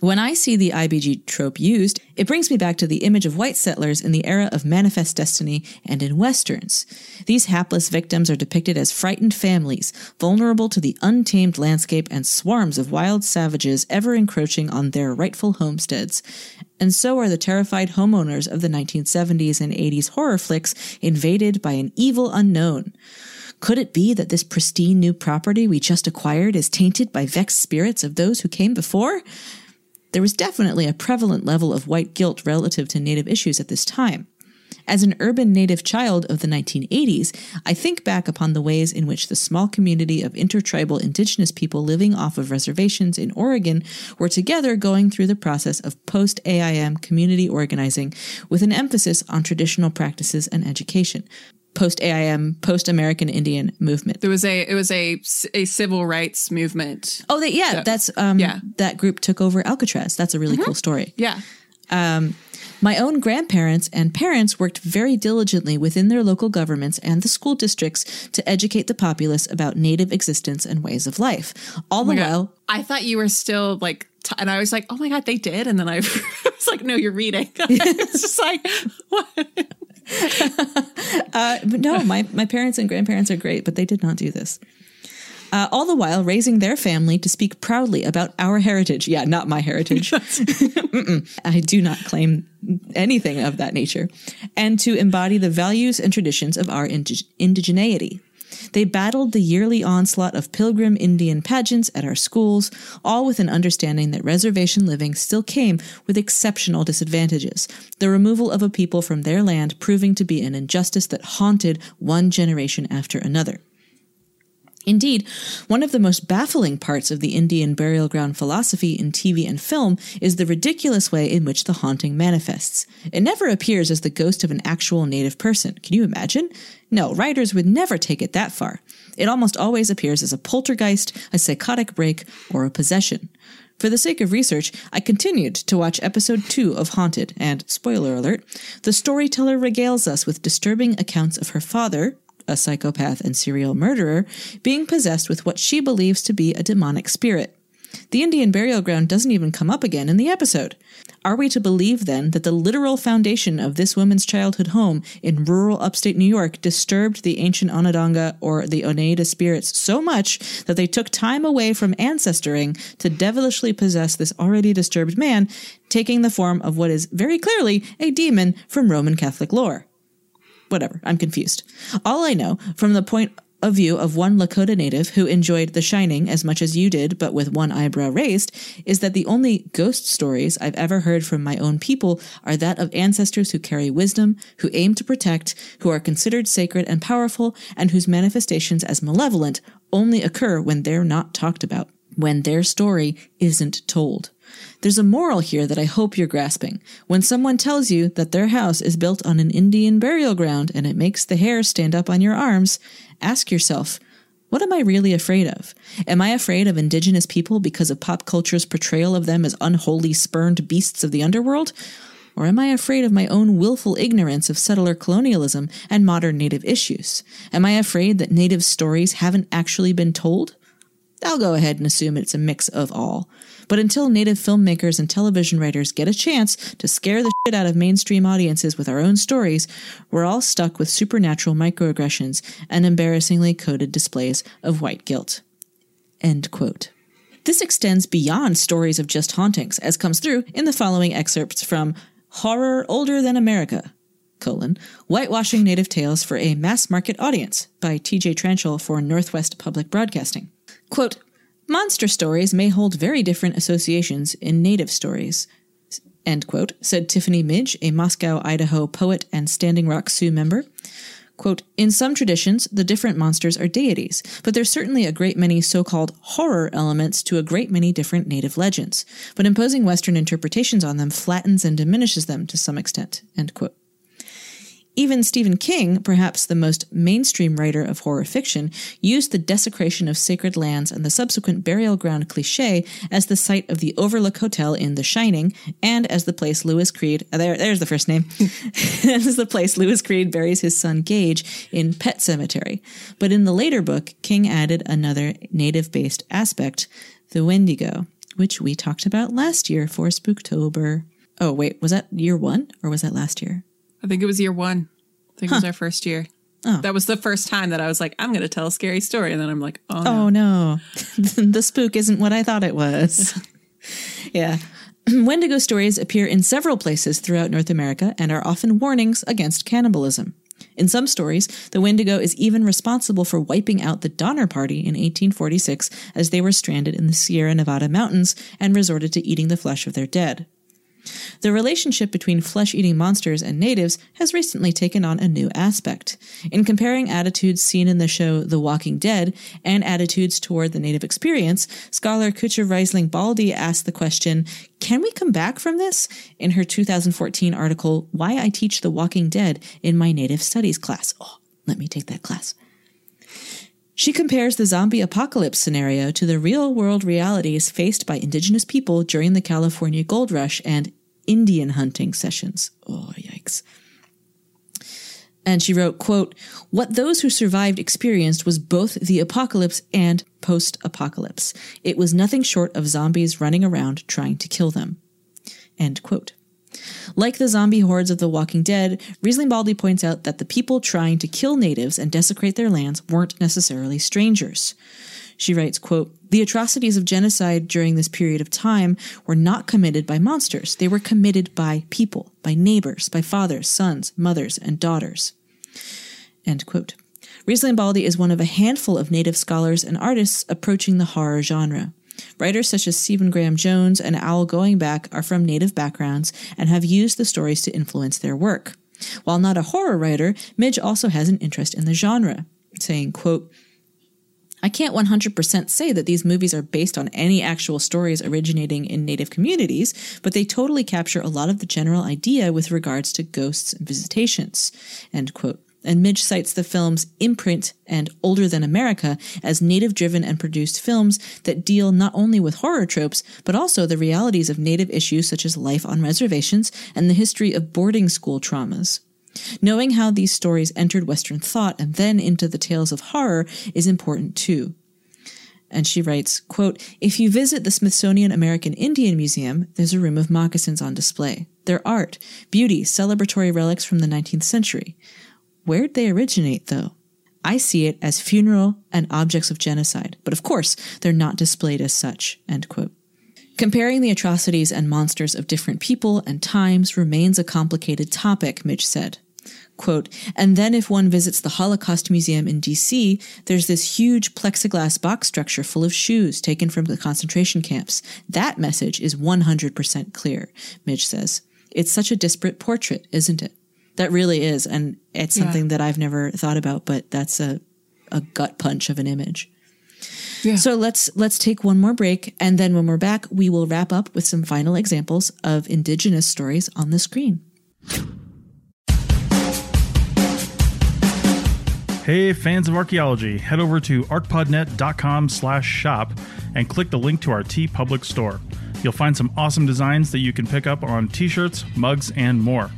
When I see the IBG trope used, it brings me back to the image of white settlers in the era of manifest destiny and in westerns. These hapless victims are depicted as frightened families, vulnerable to the untamed landscape and swarms of wild savages ever encroaching on their rightful homesteads. And so are the terrified homeowners of the 1970s and 80s horror flicks invaded by an evil unknown. Could it be that this pristine new property we just acquired is tainted by vexed spirits of those who came before? There was definitely a prevalent level of white guilt relative to Native issues at this time. As an urban Native child of the 1980s, I think back upon the ways in which the small community of intertribal indigenous people living off of reservations in Oregon were together going through the process of post AIM community organizing with an emphasis on traditional practices and education. Post AIM, post American Indian movement. There was a it was a a civil rights movement. Oh, they, yeah, that's um, yeah. that group took over Alcatraz. That's a really cool story. Yeah. Um, My own grandparents and parents worked very diligently within their local governments and the school districts to educate the populace about native existence and ways of life. All the Oh God. while, I thought you were still like, and I was like, oh my god, they did, and then I was like, no, you're reading. it's just like, what? uh, no, my, my parents and grandparents are great, but they did not do this. Uh, all the while raising their family to speak proudly about our heritage. Yeah, not my heritage. I do not claim anything of that nature. And to embody the values and traditions of our indig- indigeneity. They battled the yearly onslaught of pilgrim Indian pageants at our schools, all with an understanding that reservation living still came with exceptional disadvantages, the removal of a people from their land proving to be an injustice that haunted one generation after another. Indeed, one of the most baffling parts of the Indian burial ground philosophy in TV and film is the ridiculous way in which the haunting manifests. It never appears as the ghost of an actual native person. Can you imagine? No, writers would never take it that far. It almost always appears as a poltergeist, a psychotic break, or a possession. For the sake of research, I continued to watch episode 2 of Haunted, and, spoiler alert, the storyteller regales us with disturbing accounts of her father, a psychopath and serial murderer, being possessed with what she believes to be a demonic spirit. The Indian burial ground doesn't even come up again in the episode. Are we to believe then that the literal foundation of this woman's childhood home in rural upstate New York disturbed the ancient Onondaga or the Oneida spirits so much that they took time away from ancestoring to devilishly possess this already disturbed man, taking the form of what is very clearly a demon from Roman Catholic lore? whatever. I'm confused. All I know from the point a view of one Lakota native who enjoyed The Shining as much as you did, but with one eyebrow raised, is that the only ghost stories I've ever heard from my own people are that of ancestors who carry wisdom, who aim to protect, who are considered sacred and powerful, and whose manifestations as malevolent only occur when they're not talked about, when their story isn't told. There's a moral here that I hope you're grasping. When someone tells you that their house is built on an Indian burial ground and it makes the hair stand up on your arms, ask yourself, what am I really afraid of? Am I afraid of indigenous people because of pop culture's portrayal of them as unholy, spurned beasts of the underworld? Or am I afraid of my own willful ignorance of settler colonialism and modern native issues? Am I afraid that native stories haven't actually been told? I'll go ahead and assume it's a mix of all. But until native filmmakers and television writers get a chance to scare the shit out of mainstream audiences with our own stories, we're all stuck with supernatural microaggressions and embarrassingly coded displays of white guilt. End quote. This extends beyond stories of just hauntings, as comes through in the following excerpts from Horror Older Than America, colon, Whitewashing Native Tales for a Mass Market Audience by T.J. Tranchel for Northwest Public Broadcasting. Quote, Monster stories may hold very different associations in native stories. End quote, said Tiffany Midge, a Moscow, Idaho poet and Standing Rock Sioux member. Quote, in some traditions, the different monsters are deities, but there's certainly a great many so called horror elements to a great many different native legends. But imposing Western interpretations on them flattens and diminishes them to some extent. End quote. Even Stephen King, perhaps the most mainstream writer of horror fiction, used the desecration of sacred lands and the subsequent burial ground cliche as the site of the Overlook Hotel in The Shining, and as the place Louis Creed, there, there's the first name, as the place Louis Creed buries his son Gage in Pet Sematary. But in the later book, King added another native-based aspect, the Wendigo, which we talked about last year for Spooktober. Oh, wait, was that year one or was that last year? I think it was year one. I think huh. it was our first year. Oh. That was the first time that I was like, I'm going to tell a scary story. And then I'm like, oh no. Oh, no. the spook isn't what I thought it was. yeah. Wendigo stories appear in several places throughout North America and are often warnings against cannibalism. In some stories, the Wendigo is even responsible for wiping out the Donner Party in 1846 as they were stranded in the Sierra Nevada mountains and resorted to eating the flesh of their dead. The relationship between flesh eating monsters and natives has recently taken on a new aspect. In comparing attitudes seen in the show The Walking Dead and attitudes toward the native experience, scholar Cutcha Risling Baldy asked the question Can we come back from this? in her 2014 article, Why I Teach The Walking Dead in My Native Studies class. Oh, let me take that class. She compares the zombie apocalypse scenario to the real world realities faced by indigenous people during the California gold rush and Indian hunting sessions. Oh, yikes. And she wrote, quote, What those who survived experienced was both the apocalypse and post apocalypse. It was nothing short of zombies running around trying to kill them. End quote. Like the zombie hordes of The Walking Dead, Risling Baldy points out that the people trying to kill natives and desecrate their lands weren't necessarily strangers. She writes, quote, The atrocities of genocide during this period of time were not committed by monsters. They were committed by people, by neighbors, by fathers, sons, mothers, and daughters. End quote. Risling Baldy is one of a handful of native scholars and artists approaching the horror genre. Writers such as Stephen Graham Jones and Owl Goingback are from native backgrounds and have used the stories to influence their work. While not a horror writer, Midge also has an interest in the genre, saying, quote, I can't 100% say that these movies are based on any actual stories originating in native communities, but they totally capture a lot of the general idea with regards to ghosts and visitations. End quote and Midge cites the films Imprint and Older Than America as native driven and produced films that deal not only with horror tropes, but also the realities of native issues such as life on reservations and the history of boarding school traumas. Knowing how these stories entered Western thought and then into the tales of horror is important too. And she writes, quote, If you visit the Smithsonian American Indian Museum, there's a room of moccasins on display. Their art, beauty, celebratory relics from the 19th century. Where'd they originate, though? I see it as funeral and objects of genocide, but of course, they're not displayed as such. End quote. Comparing the atrocities and monsters of different people and times remains a complicated topic, Midge said. Quote, and then if one visits the Holocaust Museum in DC, there's this huge plexiglass box structure full of shoes taken from the concentration camps. That message is 100% clear, Midge says. It's such a disparate portrait, isn't it? That really is. And it's something Yeah. that I've never thought about, but that's a, a gut punch of an image. Yeah. So let's let's take one more break and then when we're back we will wrap up with some final examples of indigenous stories on the screen. Hey, fans of archaeology, head over to arcpodnet.com slash shop and click the link to our TeePublic store. You'll find some awesome designs that you can pick up on t-shirts, mugs, and more.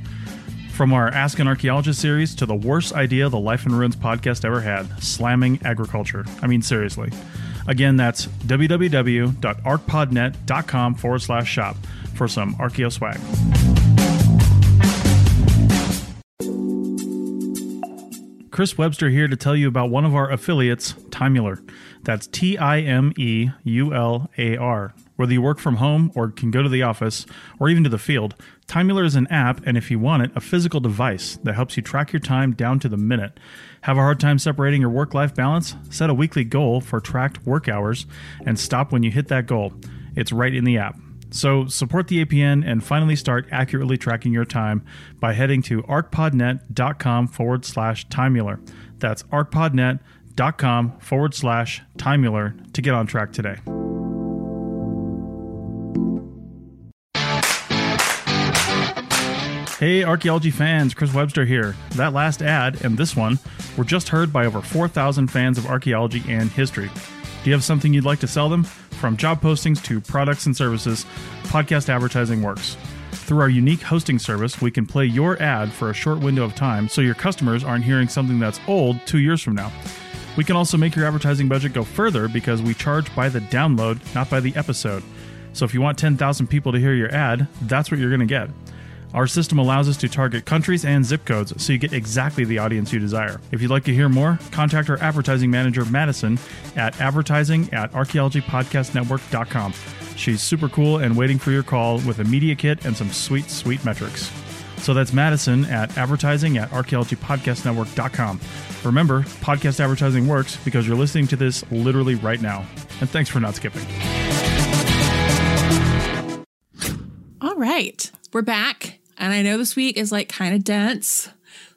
From our Ask an Archaeologist series to the worst idea the Life in Ruins podcast ever had, slamming agriculture. I mean, seriously. Again, that's www.arcpodnet.com forward slash shop for some archaeo swag. Chris Webster here to tell you about one of our affiliates, Timeular. That's T I M E U L A R. Whether you work from home or can go to the office or even to the field, Timeular is an app and if you want it, a physical device that helps you track your time down to the minute. Have a hard time separating your work life balance? Set a weekly goal for tracked work hours and stop when you hit that goal. It's right in the app. So support the APN and finally start accurately tracking your time by heading to arcpodnet.com forward slash timeular. That's arcpodnet.com forward slash timeular to get on track today. Hey, archaeology fans, Chris Webster here. That last ad and this one were just heard by over 4,000 fans of archaeology and history. Do you have something you'd like to sell them? From job postings to products and services, podcast advertising works. Through our unique hosting service, we can play your ad for a short window of time so your customers aren't hearing something that's old two years from now. We can also make your advertising budget go further because we charge by the download, not by the episode. So if you want 10,000 people to hear your ad, that's what you're going to get. Our system allows us to target countries and zip codes so you get exactly the audience you desire. If you'd like to hear more, contact our advertising manager, Madison, at advertising at archaeologypodcastnetwork.com. She's super cool and waiting for your call with a media kit and some sweet, sweet metrics. So that's Madison at advertising at archaeologypodcastnetwork.com. Remember, podcast advertising works because you're listening to this literally right now. And thanks for not skipping. All right, we're back. And I know this week is like kind of dense.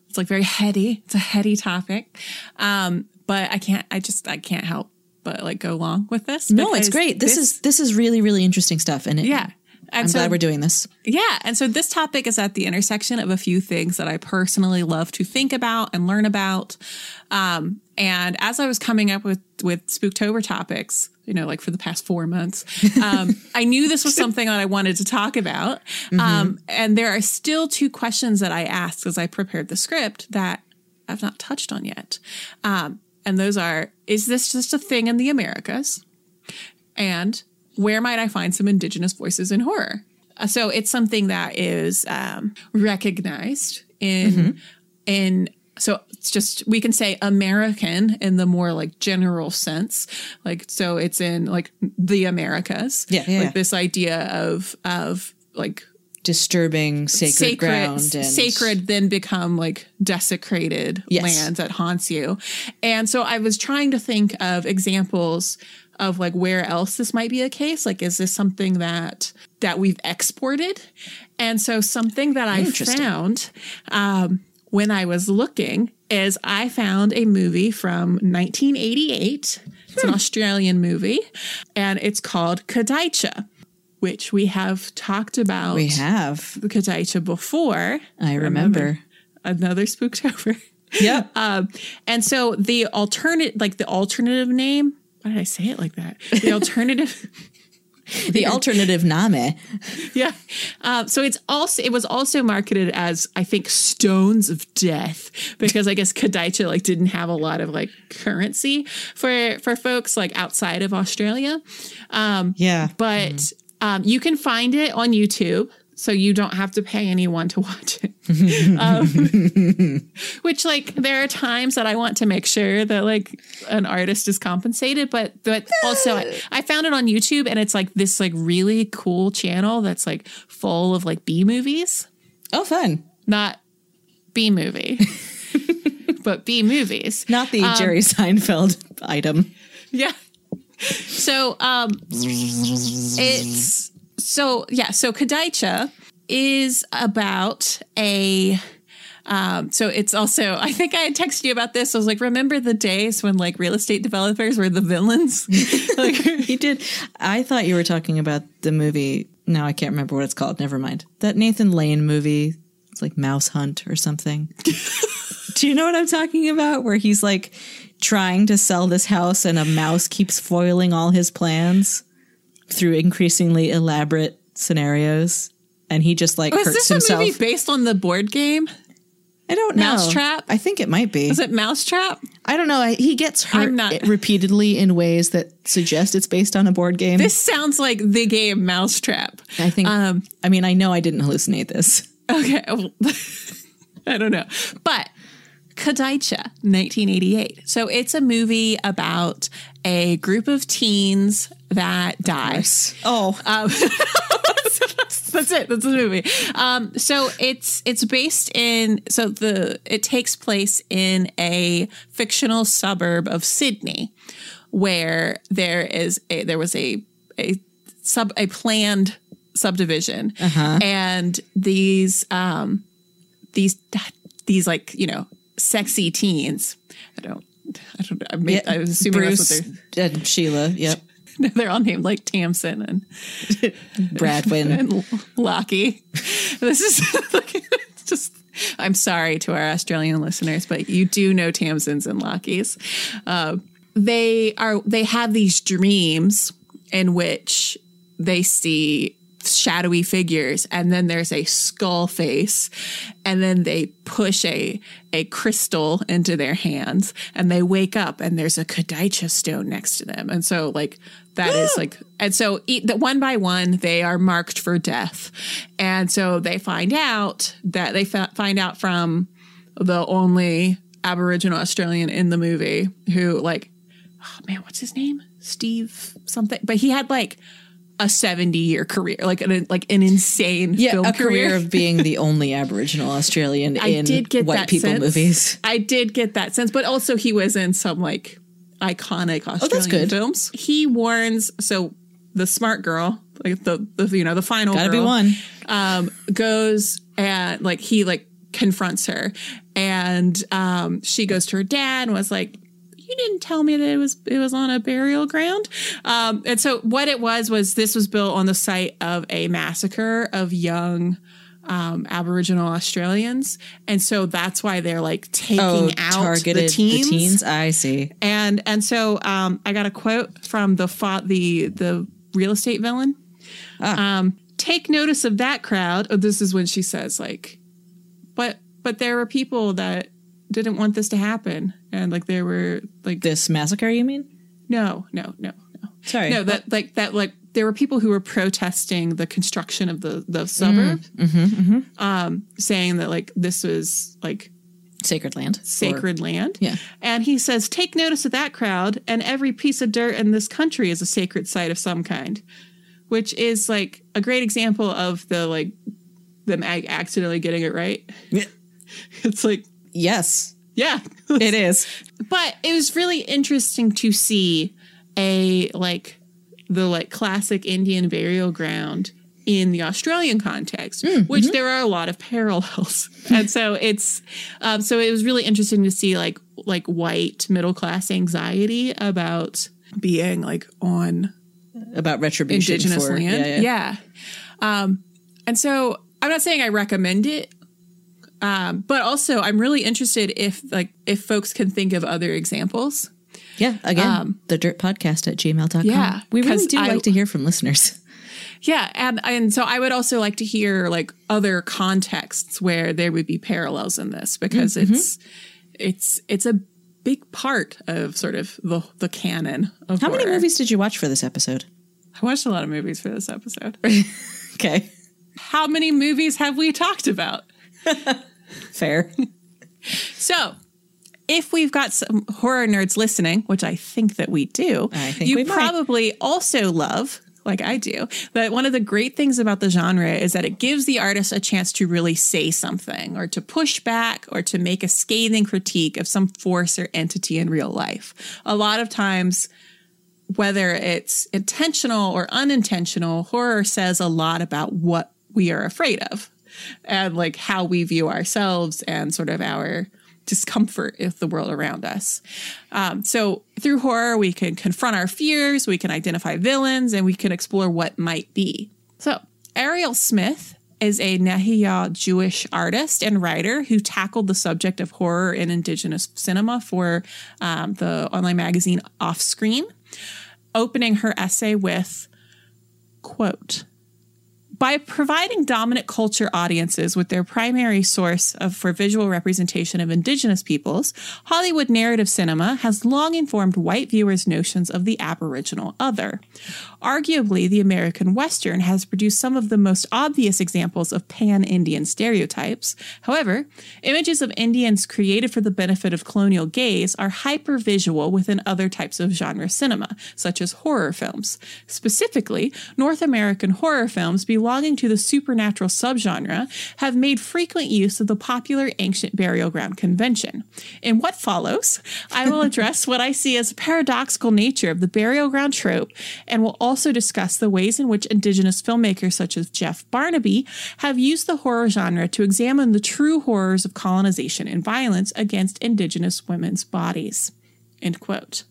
It's like very heady. It's a heady topic. Um, but I can't, I just, I can't help but like go along with this. No, it's great. This, is this is really really interesting stuff and it, yeah. And I'm so, glad we're doing this. yeah. And so this topic is at the intersection of a few things that I personally love to think about and learn about. Um, and as I was coming up with, with Spooktober topics, you know, like for the past four months, um, I knew this was something that I wanted to talk about. Um, and there are still two questions that I asked as I prepared the script that I've not touched on yet. Um, and those are, is this just a thing in the Americas? And where might I find some indigenous voices in horror? Uh, so it's something that is um, recognized in in so it's just we can say American in the more like general sense, like so it's in like the Americas. Yeah, yeah, like this idea of of like Disturbing sacred, ground and sacred then become like desecrated Yes. lands that haunts you. And so I was trying to think of examples of like where else this might be a case. Like, is this something that that we've exported? And so something that I found um, when I was looking is I found a movie from 1988. It's Hmm. an Australian movie, and it's called Kadaitcha, which we have talked about We have. the Kadaitcha before. I remember. Another Spooktober. Yep. Um, and so the alternate, like the alternative name, why did I say it like that? The alternative, the alternative name. yeah. Um, so it's also it was also marketed as I think Stones of Death because I guess Kadaitcha like didn't have a lot of like currency for for folks like outside of Australia. Um, Yeah. but um, you can find it on YouTube, so you don't have to pay anyone to watch it. um, which, like, there are times that I want to make sure that like an artist is compensated, but but also I, I found it on YouTube, and it's like this like really cool channel that's like full of like B movies, Oh, fun. not B movie. but B movies. Not the Jerry Seinfeld item. Yeah. So um it's so yeah, so Kadaicha is about a um, so it's also I think I had texted you about this. I was like, remember the days when like real estate developers were the villains? like He did. I thought you were talking about the movie. Now I can't remember what it's called. Never mind. That Nathan Lane movie. It's like Mouse Hunt or something. Do you know what I'm talking about? Where he's like trying to sell this house and a mouse keeps foiling all his plans through increasingly elaborate scenarios. And he just like was hurts this a movie based on the board game? I don't know. Mousetrap? I think it might be. Is it Mousetrap? I don't know. I, he gets hurt repeatedly in ways that suggest it's based on a board game. This sounds like the game Mousetrap. I think. Um, I mean, I know I didn't hallucinate this. Okay. I don't know. But Kadaicha, 1988. So it's a movie about a group of teens that die. Oh, That's it. That's the movie. Um, so it's it's based in so the it takes place in a fictional suburb of Sydney, where there is a there was a a sub a planned subdivision, and these um these these like you know sexy teens. I don't. I don't. I, mean, I was assuming Bruce that's what they're. and Sheila. Yep. They're all named like Tamsin and Bradwin. and Lockie. This is like, just. I'm sorry to our Australian listeners, but you do know Tamsins and Lockies. Uh, they are. They have these dreams in which they see shadowy figures and then there's a skull face and then they push a a crystal into their hands and they wake up and there's a kadaicha stone next to them. And so like that is like and so eat that one by one they are marked for death. And so they find out that they find out from the only aboriginal australian in the movie who like oh man what's his name? Steve something? But he had like a 70 year career like an like an insane Yeah, film a career of being the only Aboriginal Australian I in did get white people sense. movies. I did get that sense, but also he was in some like iconic Australian Oh, good. films. He warns so the smart girl, like the, the you know the final Gotta be one. um, goes and like he like confronts her, and um, she goes to her dad and was like. You didn't tell me that it was it was on a burial ground, um, and so what it was was this was built on the site of a massacre of young um, Aboriginal Australians, and so that's why they're like taking Oh, out targeted the teens. I see. And and so um, I got a quote from the fa- the the real estate villain. Um, take notice of that crowd. Oh, this is when she says like, but but there were people that didn't want this to happen, and like there were like This massacre, you mean? no no no no Sorry. no that like that like there were people who were protesting the construction of the the suburb, mm, mm-hmm, mm-hmm. um, saying that like this was like Sacred land. Or- sacred land. Yeah. And he says, take notice of that crowd, and every piece of dirt in this country is a sacred site of some kind, which is like a great example of the like them ag- accidentally getting it right. Yeah. It's like, yes, yeah. it is. but it was really interesting to see a like the like classic Indian burial ground in the Australian context, which there are a lot of parallels, and so it's um, so it was really interesting to see like like white middle class anxiety about being like on About retribution indigenous for land. Yeah, Yeah, yeah. Um, and so I'm not saying I recommend it. Um, but also I'm really interested if like if folks can think of other examples. Yeah, Again, the dirt podcast at gmail.com. Um, Yeah, We really do I- like to hear from listeners. Yeah, and and so I would also like to hear like other contexts where there would be parallels in this because Mm-hmm. it's it's it's a big part of sort of the the canon of How many movies did you watch for this episode? I watched a lot of movies for this episode. Okay. How many movies have we talked about? Fair. So, if we've got some horror nerds listening, which I think that we do, you we might. probably also love like I do, that one of the great things about the genre is that it gives the artist a chance to really say something or to push back or to make a scathing critique of some force or entity in real life. A lot of times, whether it's intentional or unintentional, horror says a lot about what we are afraid of and like how we view ourselves and sort of our discomfort with the world around us. Um, so through horror, we can confront our fears, we can identify villains, and we can explore what might be. So Ariel Smith is a Nehiyaw Jewish artist and writer who tackled the subject of horror in indigenous cinema for um, the online magazine Offscreen, opening her essay with, quote, by providing dominant culture audiences with their primary source of, for visual representation of indigenous peoples, Hollywood narrative cinema has long informed white viewers' notions of the Aboriginal other. Arguably, the American Western has produced some of the most obvious examples of pan Indian stereotypes. However, images of Indians created for the benefit of colonial gaze are hypervisual within other types of genre cinema, such as horror films. Specifically, North American horror films belonging to the supernatural subgenre have made frequent use of the popular ancient burial ground convention. In what follows, I will address what I see as a paradoxical nature of the burial ground trope and will also discuss the ways in which indigenous filmmakers such as Jeff Barnaby have used the horror genre to examine the true horrors of colonization and violence against indigenous women's bodies. End quote.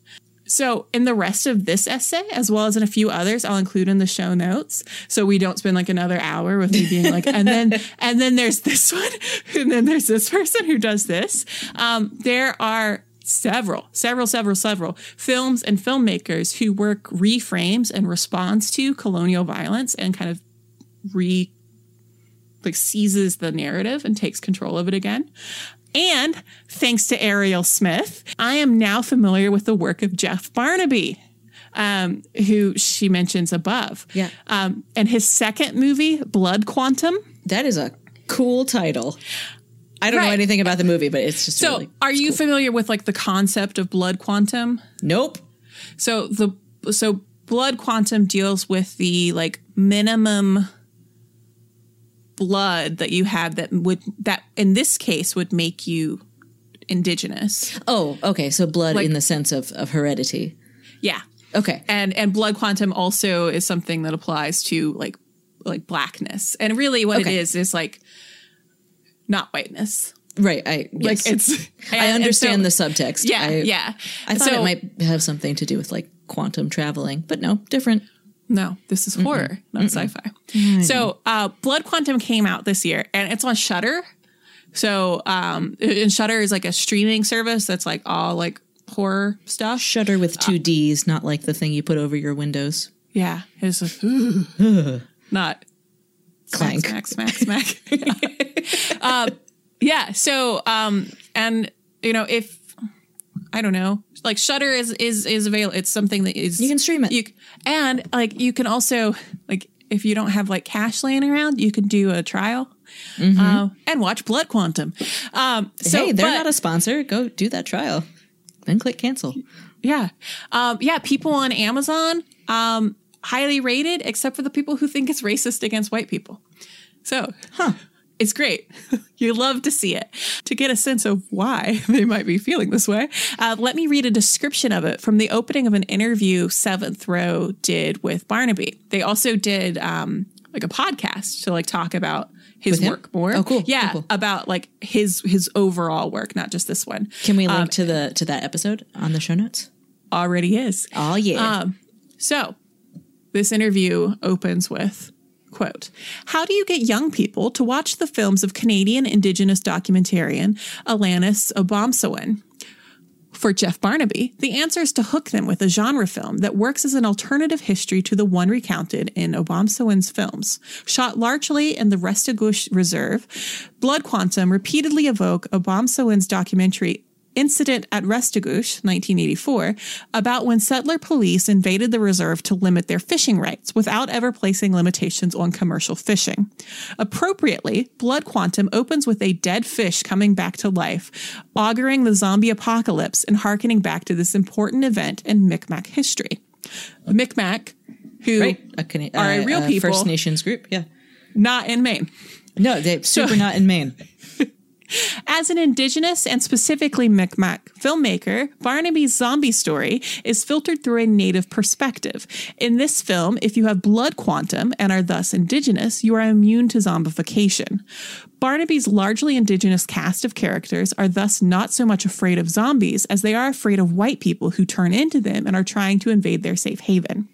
So, in the rest of this essay, as well as in a few others, I'll include in the show notes. So we don't spend like another hour with me being like, and then, and then there's this one, and then there's this person who does this. Um, there are several, several, several, several films and filmmakers who work reframes and responds to colonial violence and kind of re like seizes the narrative and takes control of it again. And thanks to Ariel Smith, I am now familiar with the work of Jeff Barnaby, um, who she mentions above. Yeah. Um, and his second movie, Blood Quantum. That is a cool title. I don't know anything about the movie, but it's just So, really, are you familiar with like the concept of blood quantum? nope. So the so blood quantum deals with the like minimum blood that you have that would that in this case would make you indigenous. Oh, okay. So blood Like- in the sense of of heredity. Yeah. Okay. and and blood quantum also is something that applies to like like blackness and really what Okay. it is is like not whiteness Right. I like yes. it's I and- and understand so- the subtext. yeah I, yeah I thought So- it might have something to do with like quantum traveling, but no, different. no this is horror not sci-fi so uh blood quantum came out this year and it's on Shudder so um and Shudder is like a streaming service that's like all like horror stuff Shudder with two D's, not like the thing you put over your windows. yeah it's like, not Clank. smack, smack, smack, smack. um, yeah. So, um, and you know, if I don't know, like Shudder is is is available. It's something that is You can stream it. You and like you can also like if you don't have like cash laying around, you can do a trial. Uh, and watch Blood Quantum. Um, so, Mm-hmm. hey, they're but- not a sponsor. Go do that trial. Then click cancel. Yeah. Um, yeah. People on Amazon, um, highly rated, except for the people who think it's racist against white people. So, huh. It's great. you love to see it. To get a sense of why they might be feeling this way, uh, let me read a description of it from the opening of an interview Seventh Row did with Barnaby. They also did um, like a podcast to like talk about his work more. Oh, cool. Yeah, Cool, cool. about like his his overall work, not just this one. Can we link Um, to the to that episode on the show notes? Already is. Oh yeah. Um, so this interview opens with quote how do you get young people to watch the films of canadian indigenous documentarian alanis obomsawin for Jeff Barnaby, the answer is to hook them with a genre film that works as an alternative history to the one recounted in Obomsawin's films. Shot largely in the Restigouche Reserve, Blood Quantum repeatedly evoke Obomsawin's documentary Incident at Restigouche, 1984, about when settler police invaded the reserve to limit their fishing rights without ever placing limitations on commercial fishing. Appropriately, Blood Quantum opens with a dead fish coming back to life, auguring the zombie apocalypse and harkening back to this important event in Micmac history. Micmac who Right. A, Cana- are a real uh, people, First Nations group. Yeah. not in Maine. No, they're super not in Maine. As an Indigenous and specifically Mi'kmaq filmmaker, Barnaby's zombie story is filtered through a Native perspective. In this film, if you have blood quantum and are thus Indigenous, you are immune to zombification. Barnaby's largely Indigenous cast of characters are thus not so much afraid of zombies as they are afraid of white people who turn into them and are trying to invade their safe haven.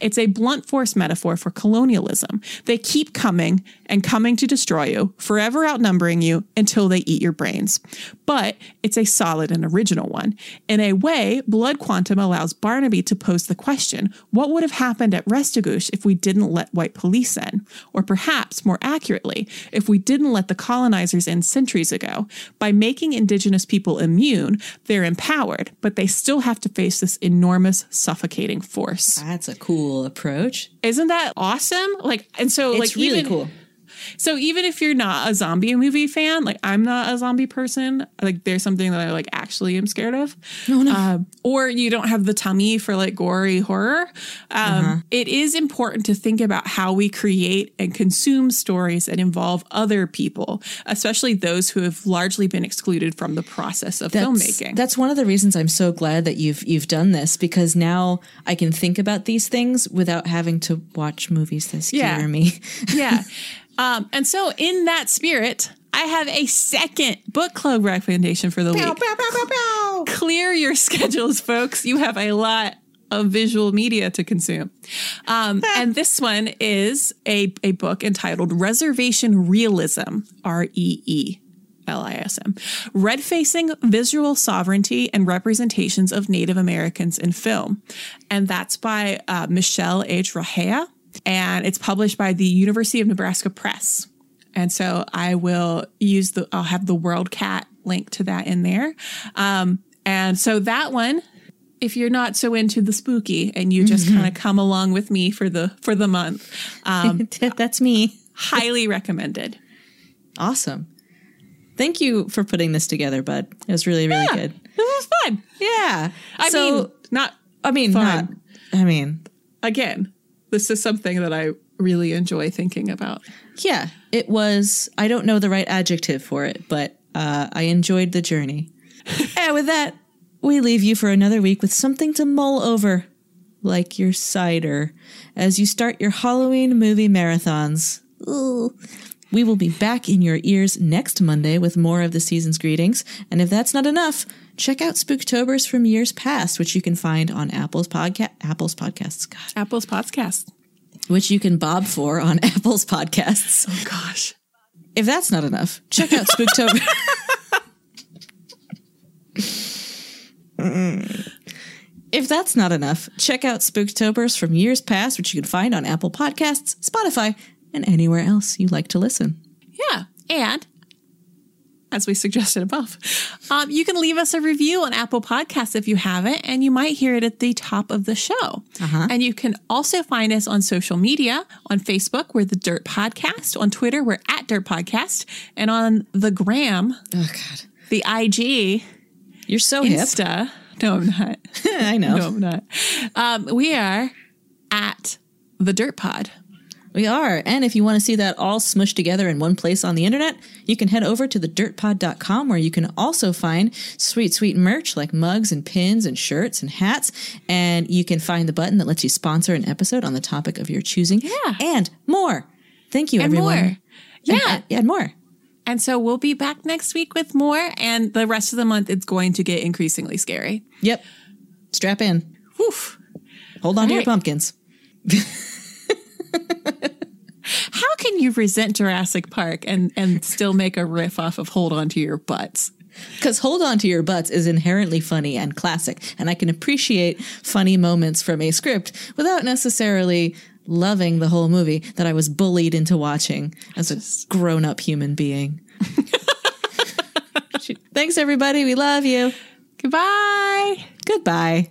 It's a blunt force metaphor for colonialism. They keep coming and coming to destroy you, forever outnumbering you until they eat your brains. But it's a solid and original one. In a way, Blood Quantum allows Barnaby to pose the question what would have happened at Restigouche if we didn't let white police in? Or perhaps, more accurately, if we didn't let the colonizers in centuries ago. By making indigenous people immune, they're empowered, but they still have to face this enormous, suffocating force. That's a cool approach. Isn't that awesome? Like, and so, It's like, really even, cool. So even if you're not a zombie movie fan, like I'm not a zombie person, like there's something that I like actually am scared of. No, no. Um, or you don't have the tummy for like gory horror. Um, it is important to think about how we create and consume stories that involve other people, especially those who have largely been excluded from the process of That's, filmmaking. That's one of the reasons I'm so glad that you've you've done this because now I can think about these things without having to watch movies that scare Yeah. me. yeah. Um, and so, in that spirit, I have a second book club recommendation for the week. Clear your schedules, folks. You have a lot of visual media to consume. Um, and this one is a, a book entitled Reservation Reelism, R E E. L-I-S-M. Redfacing Visual Sovereignty and Representations of Native Americans in Film. And that's by uh, Michelle H. Raheja. And it's published by the University of Nebraska Press. And so I will use the, I'll have the WorldCat link to that in there. Um, and so that one, if you're not so into the spooky and you just kind of come along with me for the, for the month, um, that's me. highly recommended. Awesome. Thank you for putting this together, bud. It was really, really good. This was fun. Yeah. I so, mean, not I mean, not. I mean, again, this is something that I really enjoy thinking about. yeah. It was. I don't know the right adjective for it, but uh, I enjoyed the journey. and with that, we leave you for another week with something to mull over, like your cider, as you start your Halloween movie marathons. Ooh. We will be back in your ears next Monday with more of the season's greetings. And if that's not enough, check out Spooktobers from years past, which you can find on Apple's podcast, Apple's podcasts, God, Apple's podcast. which you can bob for on Apple's podcasts. Oh gosh. If that's not enough, check out Spooktober. Mm. if that's not enough, check out Spooktobers from years past, which you can find on Apple Podcasts, Spotify, and anywhere else you like to listen. Yeah. And as we suggested above, um, you can leave us a review on Apple Podcasts if you haven't, and you might hear it at the top of the show. And you can also find us on social media on Facebook, we're the Dirt Podcast. On Twitter, we're at Dirt Podcast. And on the gram, Oh, God. the IG, You're so hip. Insta. No, I'm not. I know. No, I'm not. Um, we are at the Dirt Pod. We are. And if you want to see that all smushed together in one place on the internet, you can head over to thedirtpod.com where you can also find sweet, sweet merch like mugs and pins and shirts and hats. And you can find the button that lets you sponsor an episode on the topic of your choosing. Yeah. And more. Thank you, And everyone. more. Yeah. and more. And so we'll be back next week with more. And the rest of the month, it's going to get increasingly scary. Yep. Strap in. Woof. Hold on to your pumpkins. How can you resent Jurassic Park and, and still make a riff off of Hold On to Your Butts? Because Hold On to Your Butts is inherently funny and classic, and I can appreciate funny moments from a script without necessarily loving the whole movie that I was bullied into watching as a grown up human being. Thanks, everybody. We love you. Goodbye. Goodbye.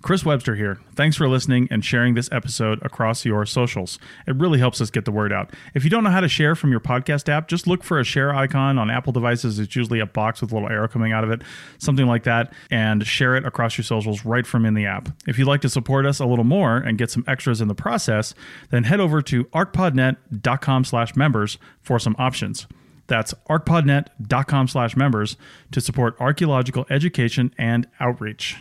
Chris Webster here. Thanks for listening and sharing this episode across your socials. It really helps us get the word out. If you don't know how to share from your podcast app, just look for a share icon on Apple devices. It's usually a box with a little arrow coming out of it, something like that, and share it across your socials right from in the app. If you'd like to support us a little more and get some extras in the process, then head over to archpodnet.com slash members for some options. That's archpodnet.com slash members to support archaeological education and outreach.